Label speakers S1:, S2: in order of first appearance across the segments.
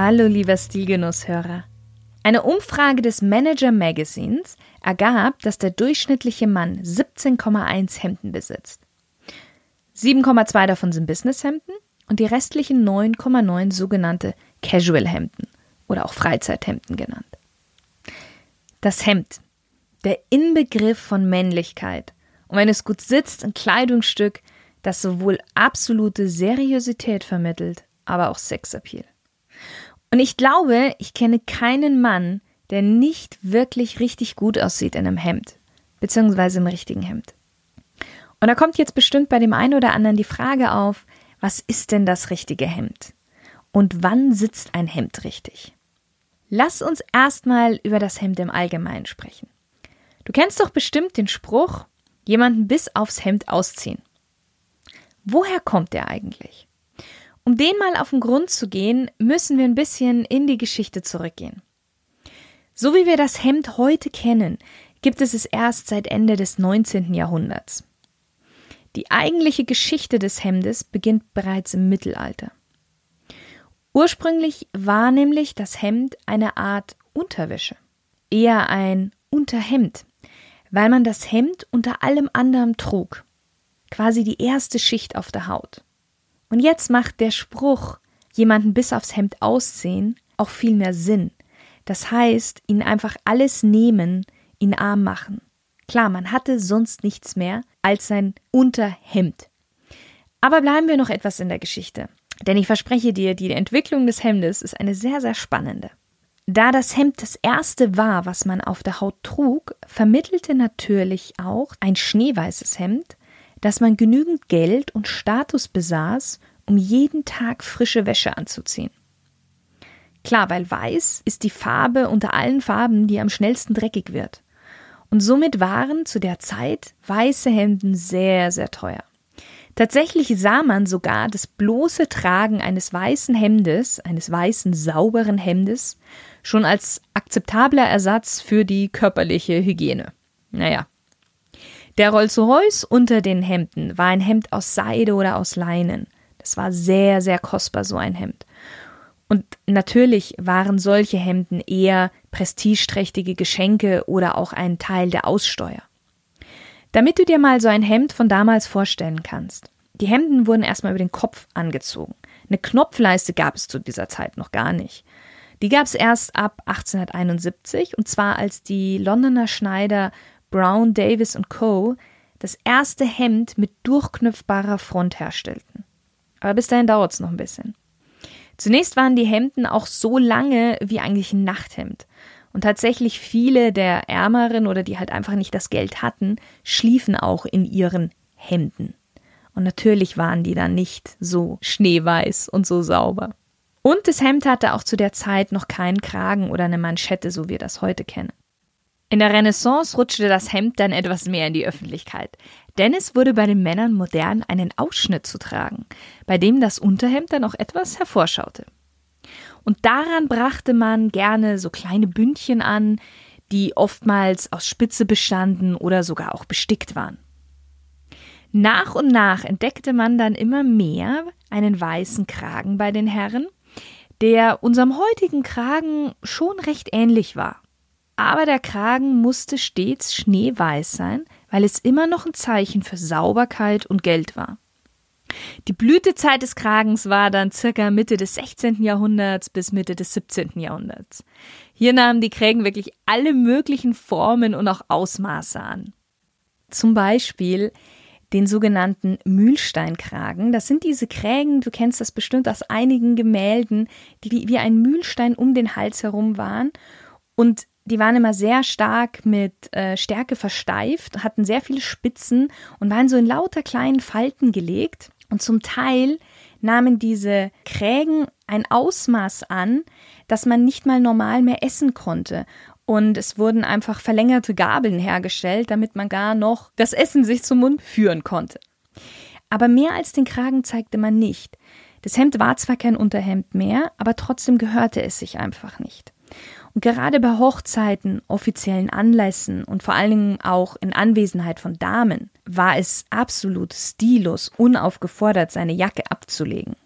S1: Hallo lieber Stilgenusshörer. Eine Umfrage des Manager Magazines ergab, dass der durchschnittliche Mann 17,1 Hemden besitzt. 7,2 davon sind Businesshemden und die restlichen 9,9 sogenannte Casual Hemden oder auch Freizeithemden genannt. Das Hemd, der Inbegriff von Männlichkeit und wenn es gut sitzt, ein Kleidungsstück, das sowohl absolute Seriosität vermittelt, aber auch Sexappeal. Und ich glaube, ich kenne keinen Mann, der nicht wirklich richtig gut aussieht in einem Hemd, beziehungsweise im richtigen Hemd. Und da kommt jetzt bestimmt bei dem einen oder anderen die Frage auf, was ist denn das richtige Hemd? Und wann sitzt ein Hemd richtig? Lass uns erstmal über das Hemd im Allgemeinen sprechen. Du kennst doch bestimmt den Spruch, jemanden bis aufs Hemd ausziehen. Woher kommt der eigentlich? Um den mal auf den Grund zu gehen, müssen wir ein bisschen in die Geschichte zurückgehen. So wie wir das Hemd heute kennen, gibt es es erst seit Ende des 19. Jahrhunderts. Die eigentliche Geschichte des Hemdes beginnt bereits im Mittelalter. Ursprünglich war nämlich das Hemd eine Art Unterwäsche, eher ein Unterhemd, weil man das Hemd unter allem anderen trug, quasi die erste Schicht auf der Haut. Und jetzt macht der Spruch, jemanden bis aufs Hemd ausziehen, auch viel mehr Sinn. Das heißt, ihn einfach alles nehmen, ihn arm machen. Klar, man hatte sonst nichts mehr als sein Unterhemd. Aber bleiben wir noch etwas in der Geschichte. Denn ich verspreche dir, die Entwicklung des Hemdes ist eine sehr, sehr spannende. Da das Hemd das erste war, was man auf der Haut trug, vermittelte natürlich auch ein schneeweißes Hemd dass man genügend Geld und Status besaß, um jeden Tag frische Wäsche anzuziehen. Klar, weil weiß ist die Farbe unter allen Farben, die am schnellsten dreckig wird. Und somit waren zu der Zeit weiße Hemden sehr, sehr teuer. Tatsächlich sah man sogar das bloße Tragen eines weißen Hemdes, eines weißen, sauberen Hemdes, schon als akzeptabler Ersatz für die körperliche Hygiene. Naja, der Rolls-Royce unter den Hemden war ein Hemd aus Seide oder aus Leinen. Das war sehr, sehr kostbar, so ein Hemd. Und natürlich waren solche Hemden eher prestigeträchtige Geschenke oder auch ein Teil der Aussteuer. Damit du dir mal so ein Hemd von damals vorstellen kannst. Die Hemden wurden erstmal über den Kopf angezogen. Eine Knopfleiste gab es zu dieser Zeit noch gar nicht. Die gab es erst ab 1871 und zwar als die Londoner Schneider Brown, Davis Co. das erste Hemd mit durchknüpfbarer Front herstellten. Aber bis dahin dauert es noch ein bisschen. Zunächst waren die Hemden auch so lange wie eigentlich ein Nachthemd. Und tatsächlich viele der Ärmeren oder die halt einfach nicht das Geld hatten, schliefen auch in ihren Hemden. Und natürlich waren die dann nicht so schneeweiß und so sauber. Und das Hemd hatte auch zu der Zeit noch keinen Kragen oder eine Manschette, so wie wir das heute kennen. In der Renaissance rutschte das Hemd dann etwas mehr in die Öffentlichkeit, denn es wurde bei den Männern modern, einen Ausschnitt zu tragen, bei dem das Unterhemd dann auch etwas hervorschaute. Und daran brachte man gerne so kleine Bündchen an, die oftmals aus Spitze bestanden oder sogar auch bestickt waren. Nach und nach entdeckte man dann immer mehr einen weißen Kragen bei den Herren, der unserem heutigen Kragen schon recht ähnlich war aber der Kragen musste stets schneeweiß sein, weil es immer noch ein Zeichen für Sauberkeit und Geld war. Die Blütezeit des Kragens war dann circa Mitte des 16. Jahrhunderts bis Mitte des 17. Jahrhunderts. Hier nahmen die Krägen wirklich alle möglichen Formen und auch Ausmaße an. Zum Beispiel den sogenannten Mühlsteinkragen. Das sind diese Krägen, du kennst das bestimmt aus einigen Gemälden, die wie ein Mühlstein um den Hals herum waren. Und die waren immer sehr stark mit äh, Stärke versteift, hatten sehr viele Spitzen und waren so in lauter kleinen Falten gelegt. Und zum Teil nahmen diese Krägen ein Ausmaß an, dass man nicht mal normal mehr essen konnte. Und es wurden einfach verlängerte Gabeln hergestellt, damit man gar noch das Essen sich zum Mund führen konnte. Aber mehr als den Kragen zeigte man nicht. Das Hemd war zwar kein Unterhemd mehr, aber trotzdem gehörte es sich einfach nicht. Und gerade bei Hochzeiten, offiziellen Anlässen und vor allen Dingen auch in Anwesenheit von Damen war es absolut stillos, unaufgefordert, seine Jacke abzulegen.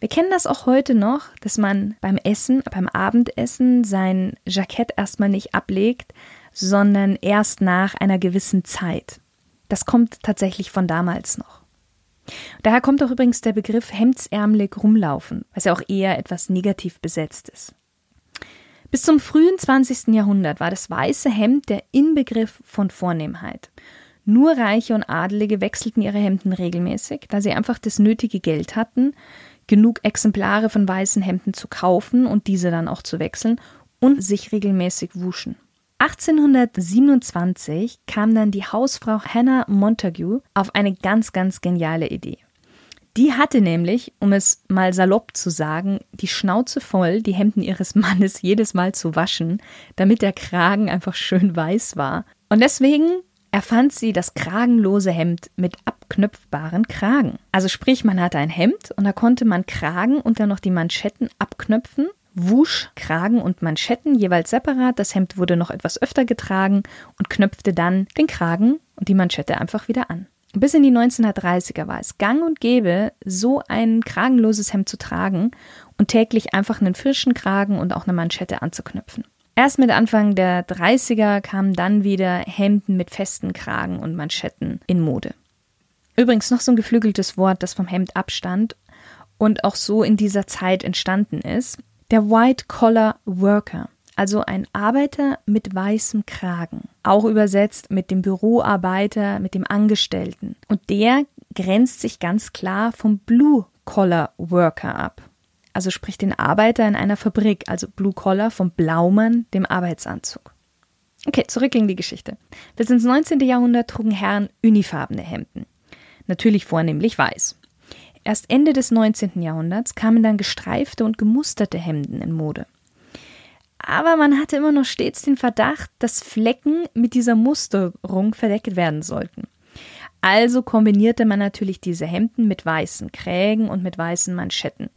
S1: Wir kennen das auch heute noch, dass man beim Essen, beim Abendessen sein Jackett erstmal nicht ablegt, sondern erst nach einer gewissen Zeit. Das kommt tatsächlich von damals noch. Daher kommt auch übrigens der Begriff hemdsärmelig rumlaufen, was ja auch eher etwas negativ besetzt ist. Bis zum frühen 20. Jahrhundert war das weiße Hemd der Inbegriff von Vornehmheit. Nur Reiche und Adelige wechselten ihre Hemden regelmäßig, da sie einfach das nötige Geld hatten, genug Exemplare von weißen Hemden zu kaufen und diese dann auch zu wechseln und sich regelmäßig wuschen. 1827 kam dann die Hausfrau Hannah Montague auf eine ganz, ganz geniale Idee. Die hatte nämlich, um es mal salopp zu sagen, die Schnauze voll, die Hemden ihres Mannes jedes Mal zu waschen, damit der Kragen einfach schön weiß war. Und deswegen erfand sie das kragenlose Hemd mit abknöpfbaren Kragen. Also sprich, man hatte ein Hemd und da konnte man Kragen und dann noch die Manschetten abknöpfen. Wusch, Kragen und Manschetten jeweils separat. Das Hemd wurde noch etwas öfter getragen und knöpfte dann den Kragen und die Manschette einfach wieder an. Bis in die 1930er war es gang und gäbe, so ein kragenloses Hemd zu tragen und täglich einfach einen frischen Kragen und auch eine Manschette anzuknüpfen. Erst mit Anfang der 30er kamen dann wieder Hemden mit festen Kragen und Manschetten in Mode. Übrigens noch so ein geflügeltes Wort, das vom Hemd abstand und auch so in dieser Zeit entstanden ist. Der White Collar Worker, also ein Arbeiter mit weißem Kragen, auch übersetzt mit dem Büroarbeiter, mit dem Angestellten. Und der grenzt sich ganz klar vom Blue Collar Worker ab also sprich den Arbeiter in einer Fabrik, also Blue Collar vom Blaumann, dem Arbeitsanzug. Okay, zurück in die Geschichte. Bis ins 19. Jahrhundert trugen Herren unifarbene Hemden. Natürlich vornehmlich weiß. Erst Ende des 19. Jahrhunderts kamen dann gestreifte und gemusterte Hemden in Mode. Aber man hatte immer noch stets den Verdacht, dass Flecken mit dieser Musterung verdeckt werden sollten. Also kombinierte man natürlich diese Hemden mit weißen Krägen und mit weißen Manschetten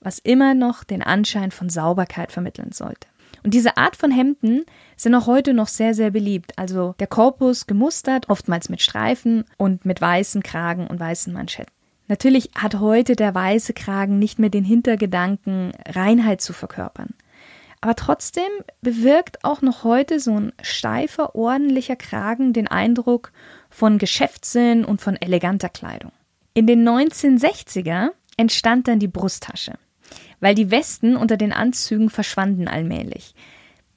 S1: was immer noch den Anschein von Sauberkeit vermitteln sollte. Und diese Art von Hemden sind auch heute noch sehr, sehr beliebt. Also der Korpus gemustert, oftmals mit Streifen und mit weißen Kragen und weißen Manschetten. Natürlich hat heute der weiße Kragen nicht mehr den Hintergedanken, Reinheit zu verkörpern. Aber trotzdem bewirkt auch noch heute so ein steifer, ordentlicher Kragen den Eindruck von Geschäftssinn und von eleganter Kleidung. In den 1960er entstand dann die Brusttasche weil die Westen unter den Anzügen verschwanden allmählich.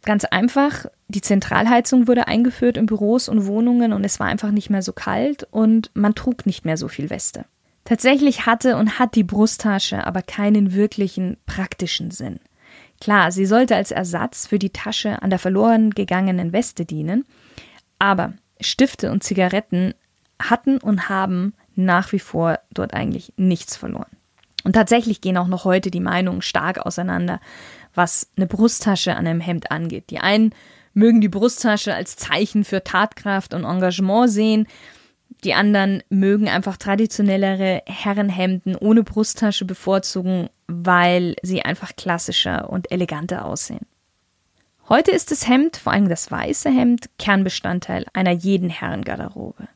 S1: Ganz einfach, die Zentralheizung wurde eingeführt in Büros und Wohnungen und es war einfach nicht mehr so kalt und man trug nicht mehr so viel Weste. Tatsächlich hatte und hat die Brusttasche aber keinen wirklichen praktischen Sinn. Klar, sie sollte als Ersatz für die Tasche an der verloren gegangenen Weste dienen, aber Stifte und Zigaretten hatten und haben nach wie vor dort eigentlich nichts verloren. Und tatsächlich gehen auch noch heute die Meinungen stark auseinander, was eine Brusttasche an einem Hemd angeht. Die einen mögen die Brusttasche als Zeichen für Tatkraft und Engagement sehen. Die anderen mögen einfach traditionellere Herrenhemden ohne Brusttasche bevorzugen, weil sie einfach klassischer und eleganter aussehen. Heute ist das Hemd, vor allem das weiße Hemd, Kernbestandteil einer jeden Herrengarderobe.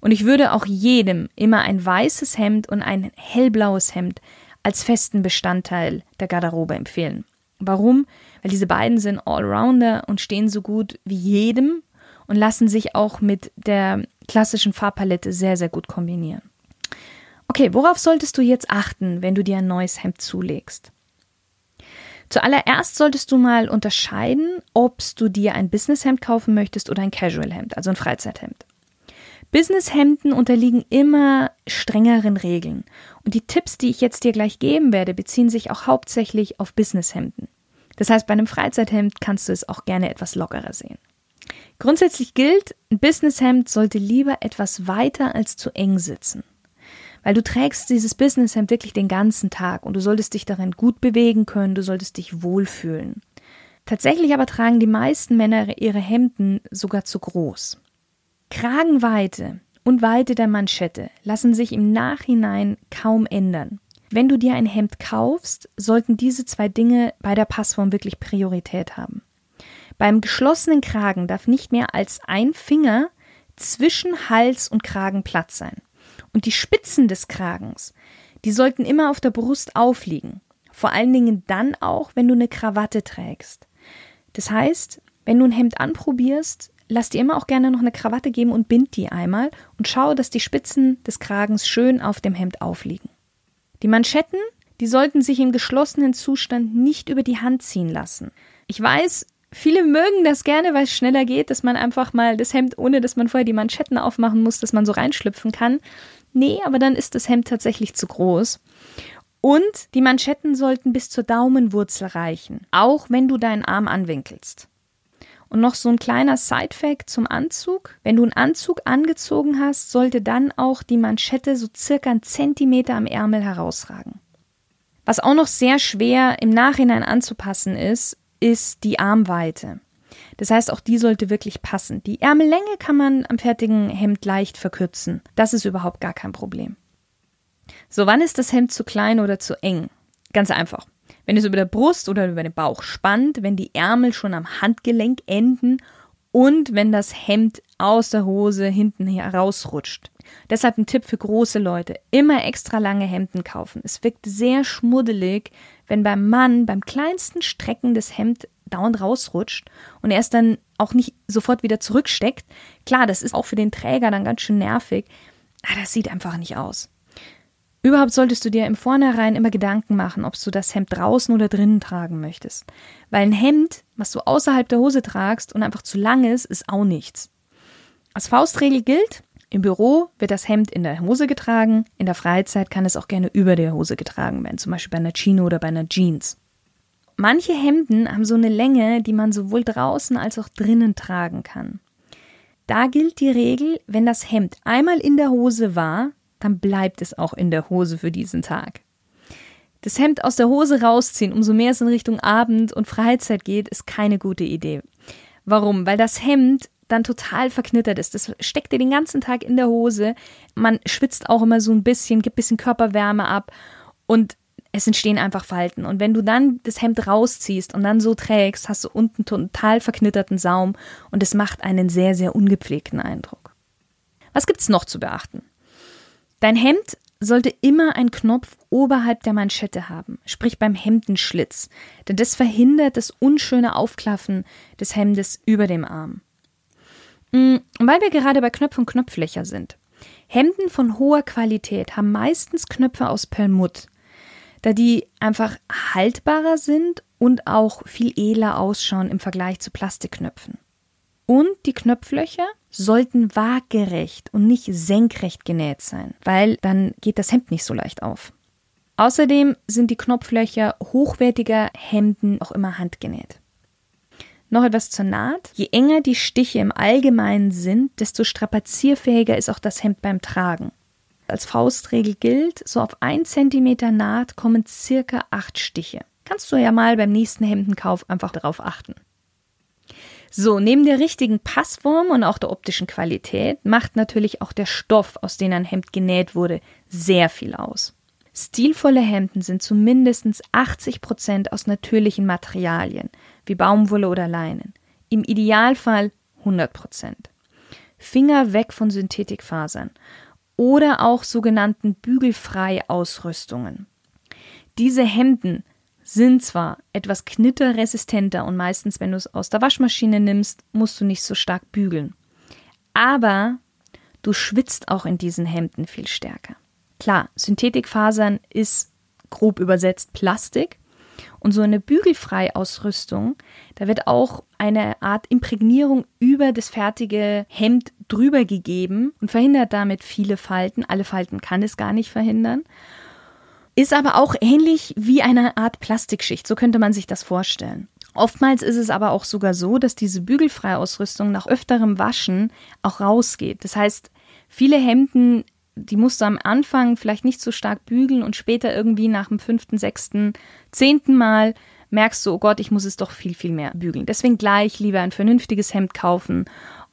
S1: Und ich würde auch jedem immer ein weißes Hemd und ein hellblaues Hemd als festen Bestandteil der Garderobe empfehlen. Warum? Weil diese beiden sind Allrounder und stehen so gut wie jedem und lassen sich auch mit der klassischen Farbpalette sehr, sehr gut kombinieren. Okay, worauf solltest du jetzt achten, wenn du dir ein neues Hemd zulegst? Zuallererst solltest du mal unterscheiden, ob du dir ein Businesshemd kaufen möchtest oder ein Casualhemd, also ein Freizeithemd. Businesshemden unterliegen immer strengeren Regeln. Und die Tipps, die ich jetzt dir gleich geben werde, beziehen sich auch hauptsächlich auf Businesshemden. Das heißt, bei einem Freizeithemd kannst du es auch gerne etwas lockerer sehen. Grundsätzlich gilt, ein Businesshemd sollte lieber etwas weiter als zu eng sitzen. Weil du trägst dieses Businesshemd wirklich den ganzen Tag und du solltest dich darin gut bewegen können, du solltest dich wohlfühlen. Tatsächlich aber tragen die meisten Männer ihre Hemden sogar zu groß. Kragenweite und Weite der Manschette lassen sich im Nachhinein kaum ändern. Wenn du dir ein Hemd kaufst, sollten diese zwei Dinge bei der Passform wirklich Priorität haben. Beim geschlossenen Kragen darf nicht mehr als ein Finger zwischen Hals und Kragen Platz sein. Und die Spitzen des Kragens, die sollten immer auf der Brust aufliegen. Vor allen Dingen dann auch, wenn du eine Krawatte trägst. Das heißt, wenn du ein Hemd anprobierst, lass dir immer auch gerne noch eine Krawatte geben und bind die einmal und schau, dass die Spitzen des Kragens schön auf dem Hemd aufliegen. Die Manschetten, die sollten sich im geschlossenen Zustand nicht über die Hand ziehen lassen. Ich weiß, viele mögen das gerne, weil es schneller geht, dass man einfach mal das Hemd, ohne dass man vorher die Manschetten aufmachen muss, dass man so reinschlüpfen kann. Nee, aber dann ist das Hemd tatsächlich zu groß. Und die Manschetten sollten bis zur Daumenwurzel reichen, auch wenn du deinen Arm anwinkelst. Und noch so ein kleiner Side-Fact zum Anzug. Wenn du einen Anzug angezogen hast, sollte dann auch die Manschette so circa einen Zentimeter am Ärmel herausragen. Was auch noch sehr schwer im Nachhinein anzupassen ist, ist die Armweite. Das heißt, auch die sollte wirklich passen. Die Ärmellänge kann man am fertigen Hemd leicht verkürzen. Das ist überhaupt gar kein Problem. So, wann ist das Hemd zu klein oder zu eng? Ganz einfach. Wenn es über der Brust oder über den Bauch spannt, wenn die Ärmel schon am Handgelenk enden und wenn das Hemd aus der Hose hinten herausrutscht. Deshalb ein Tipp für große Leute. Immer extra lange Hemden kaufen. Es wirkt sehr schmuddelig, wenn beim Mann beim kleinsten Strecken das Hemd dauernd rausrutscht und er es dann auch nicht sofort wieder zurücksteckt. Klar, das ist auch für den Träger dann ganz schön nervig. Aber das sieht einfach nicht aus. Überhaupt solltest du dir im Vornherein immer Gedanken machen, ob du das Hemd draußen oder drinnen tragen möchtest. Weil ein Hemd, was du außerhalb der Hose tragst und einfach zu lang ist, ist auch nichts. Als Faustregel gilt, im Büro wird das Hemd in der Hose getragen, in der Freizeit kann es auch gerne über der Hose getragen werden, zum Beispiel bei einer Chino oder bei einer Jeans. Manche Hemden haben so eine Länge, die man sowohl draußen als auch drinnen tragen kann. Da gilt die Regel, wenn das Hemd einmal in der Hose war, dann bleibt es auch in der Hose für diesen Tag. Das Hemd aus der Hose rausziehen, umso mehr es in Richtung Abend und Freizeit geht, ist keine gute Idee. Warum? Weil das Hemd dann total verknittert ist. Das steckt dir den ganzen Tag in der Hose. Man schwitzt auch immer so ein bisschen, gibt ein bisschen Körperwärme ab und es entstehen einfach Falten. Und wenn du dann das Hemd rausziehst und dann so trägst, hast du unten total verknitterten Saum und es macht einen sehr, sehr ungepflegten Eindruck. Was gibt's noch zu beachten? Dein Hemd sollte immer einen Knopf oberhalb der Manschette haben, sprich beim Hemdenschlitz, denn das verhindert das unschöne Aufklaffen des Hemdes über dem Arm. Mm, weil wir gerade bei Knöpfen und Knopflöcher sind. Hemden von hoher Qualität haben meistens Knöpfe aus Perlmutt, da die einfach haltbarer sind und auch viel edler ausschauen im Vergleich zu Plastikknöpfen. Und die Knopflöcher sollten waagerecht und nicht senkrecht genäht sein, weil dann geht das Hemd nicht so leicht auf. Außerdem sind die Knopflöcher hochwertiger Hemden auch immer handgenäht. Noch etwas zur Naht. Je enger die Stiche im Allgemeinen sind, desto strapazierfähiger ist auch das Hemd beim Tragen. Als Faustregel gilt, so auf ein Zentimeter Naht kommen circa acht Stiche. Kannst du ja mal beim nächsten Hemdenkauf einfach darauf achten. So, neben der richtigen Passform und auch der optischen Qualität macht natürlich auch der Stoff, aus dem ein Hemd genäht wurde, sehr viel aus. Stilvolle Hemden sind zu mindestens 80 Prozent aus natürlichen Materialien, wie Baumwolle oder Leinen. Im Idealfall 100 Prozent. Finger weg von Synthetikfasern oder auch sogenannten Bügelfrei-Ausrüstungen. Diese Hemden sind zwar etwas knitterresistenter und meistens, wenn du es aus der Waschmaschine nimmst, musst du nicht so stark bügeln. Aber du schwitzt auch in diesen Hemden viel stärker. Klar, Synthetikfasern ist grob übersetzt Plastik. Und so eine Bügelfrei-Ausrüstung, da wird auch eine Art Imprägnierung über das fertige Hemd drüber gegeben und verhindert damit viele Falten. Alle Falten kann es gar nicht verhindern. Ist aber auch ähnlich wie eine Art Plastikschicht, so könnte man sich das vorstellen. Oftmals ist es aber auch sogar so, dass diese Bügelfreiausrüstung nach öfterem Waschen auch rausgeht. Das heißt, viele Hemden die musst du am Anfang vielleicht nicht so stark bügeln und später irgendwie nach dem fünften, sechsten, zehnten Mal merkst du, oh Gott, ich muss es doch viel, viel mehr bügeln. Deswegen gleich lieber ein vernünftiges Hemd kaufen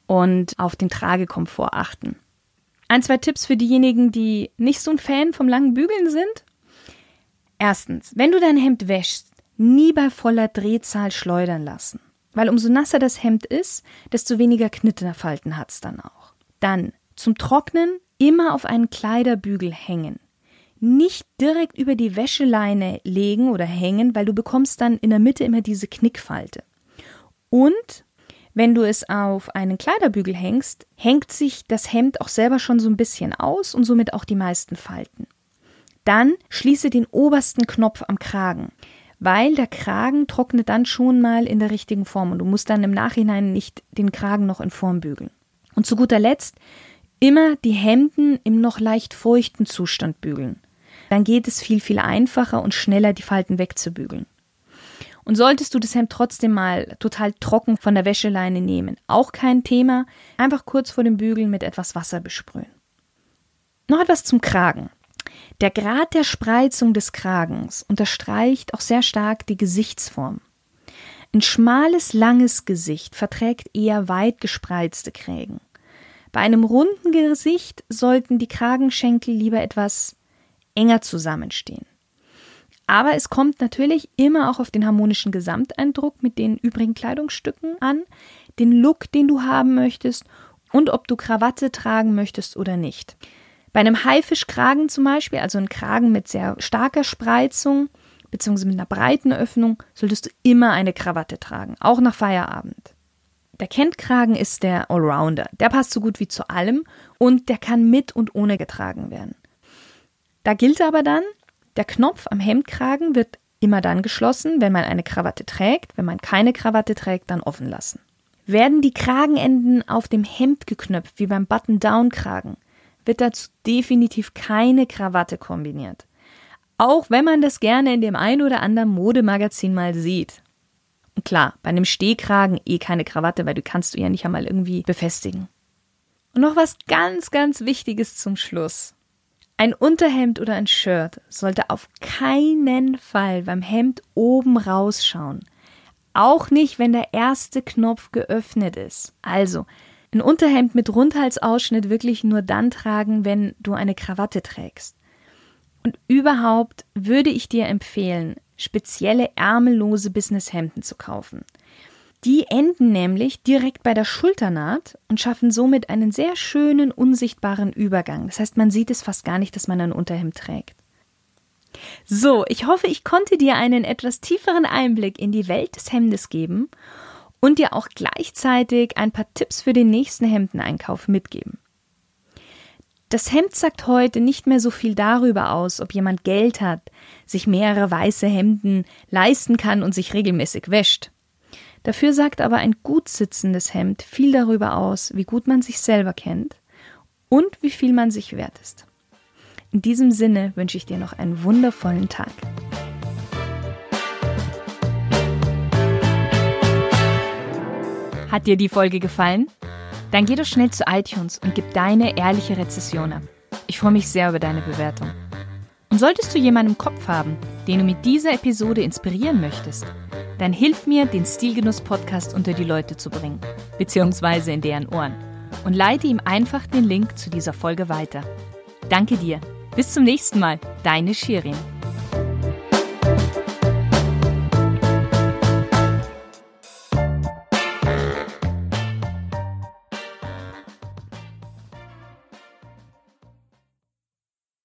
S1: und auf den Tragekomfort achten. Ein, zwei Tipps für diejenigen, die nicht so ein Fan vom langen Bügeln sind. Erstens, wenn du dein Hemd wäschst, nie bei voller Drehzahl schleudern lassen. Weil umso nasser das Hemd ist, desto weniger Knitterfalten hat es dann auch. Dann zum Trocknen immer auf einen Kleiderbügel hängen. Nicht direkt über die Wäscheleine legen oder hängen, weil du bekommst dann in der Mitte immer diese Knickfalte. Und wenn du es auf einen Kleiderbügel hängst, hängt sich das Hemd auch selber schon so ein bisschen aus und somit auch die meisten Falten. Dann schließe den obersten Knopf am Kragen weil der Kragen trocknet dann schon mal in der richtigen Form und du musst dann im Nachhinein nicht den Kragen noch in Form bügeln. Und zu guter Letzt immer die Hemden im noch leicht feuchten Zustand bügeln. Dann geht es viel, viel einfacher und schneller, die Falten wegzubügeln. Und solltest du das Hemd trotzdem mal total trocken von der Wäscheleine nehmen, auch kein Thema, einfach kurz vor dem Bügeln mit etwas Wasser besprühen. Noch etwas zum Kragen. Der Grad der Spreizung des Kragens unterstreicht auch sehr stark die Gesichtsform. Ein schmales, langes Gesicht verträgt eher weit gespreizte Krägen. Bei einem runden Gesicht sollten die Kragenschenkel lieber etwas enger zusammenstehen. Aber es kommt natürlich immer auch auf den harmonischen Gesamteindruck mit den übrigen Kleidungsstücken an, den Look, den du haben möchtest und ob du Krawatte tragen möchtest oder nicht. Bei einem Haifischkragen zum Beispiel, also ein Kragen mit sehr starker Spreizung, beziehungsweise mit einer breiten Öffnung, solltest du immer eine Krawatte tragen, auch nach Feierabend. Der Kentkragen ist der Allrounder. Der passt so gut wie zu allem und der kann mit und ohne getragen werden. Da gilt aber dann, der Knopf am Hemdkragen wird immer dann geschlossen, wenn man eine Krawatte trägt. Wenn man keine Krawatte trägt, dann offen lassen. Werden die Kragenenden auf dem Hemd geknöpft, wie beim Button-Down-Kragen, wird dazu definitiv keine Krawatte kombiniert. Auch wenn man das gerne in dem ein oder anderen Modemagazin mal sieht. Klar, bei einem Stehkragen eh keine Krawatte, weil du kannst du ja nicht einmal irgendwie befestigen. Und noch was ganz, ganz Wichtiges zum Schluss. Ein Unterhemd oder ein Shirt sollte auf keinen Fall beim Hemd oben rausschauen. Auch nicht, wenn der erste Knopf geöffnet ist. Also, ein Unterhemd mit Rundhalsausschnitt wirklich nur dann tragen, wenn du eine Krawatte trägst. Und überhaupt würde ich dir empfehlen, spezielle ärmellose Businesshemden zu kaufen. Die enden nämlich direkt bei der Schulternaht und schaffen somit einen sehr schönen, unsichtbaren Übergang. Das heißt, man sieht es fast gar nicht, dass man ein Unterhemd trägt. So, ich hoffe, ich konnte dir einen etwas tieferen Einblick in die Welt des Hemdes geben und dir auch gleichzeitig ein paar Tipps für den nächsten Hemdeneinkauf mitgeben. Das Hemd sagt heute nicht mehr so viel darüber aus, ob jemand Geld hat, sich mehrere weiße Hemden leisten kann und sich regelmäßig wäscht. Dafür sagt aber ein gut sitzendes Hemd viel darüber aus, wie gut man sich selber kennt und wie viel man sich wert ist. In diesem Sinne wünsche ich dir noch einen wundervollen Tag. Hat dir die Folge gefallen? Dann geh doch schnell zu iTunes und gib deine ehrliche Rezession ab. Ich freue mich sehr über deine Bewertung. Und solltest du jemanden im Kopf haben, den du mit dieser Episode inspirieren möchtest, dann hilf mir, den Stilgenuss-Podcast unter die Leute zu bringen, beziehungsweise in deren Ohren, und leite ihm einfach den Link zu dieser Folge weiter. Danke dir. Bis zum nächsten Mal. Deine Shirin.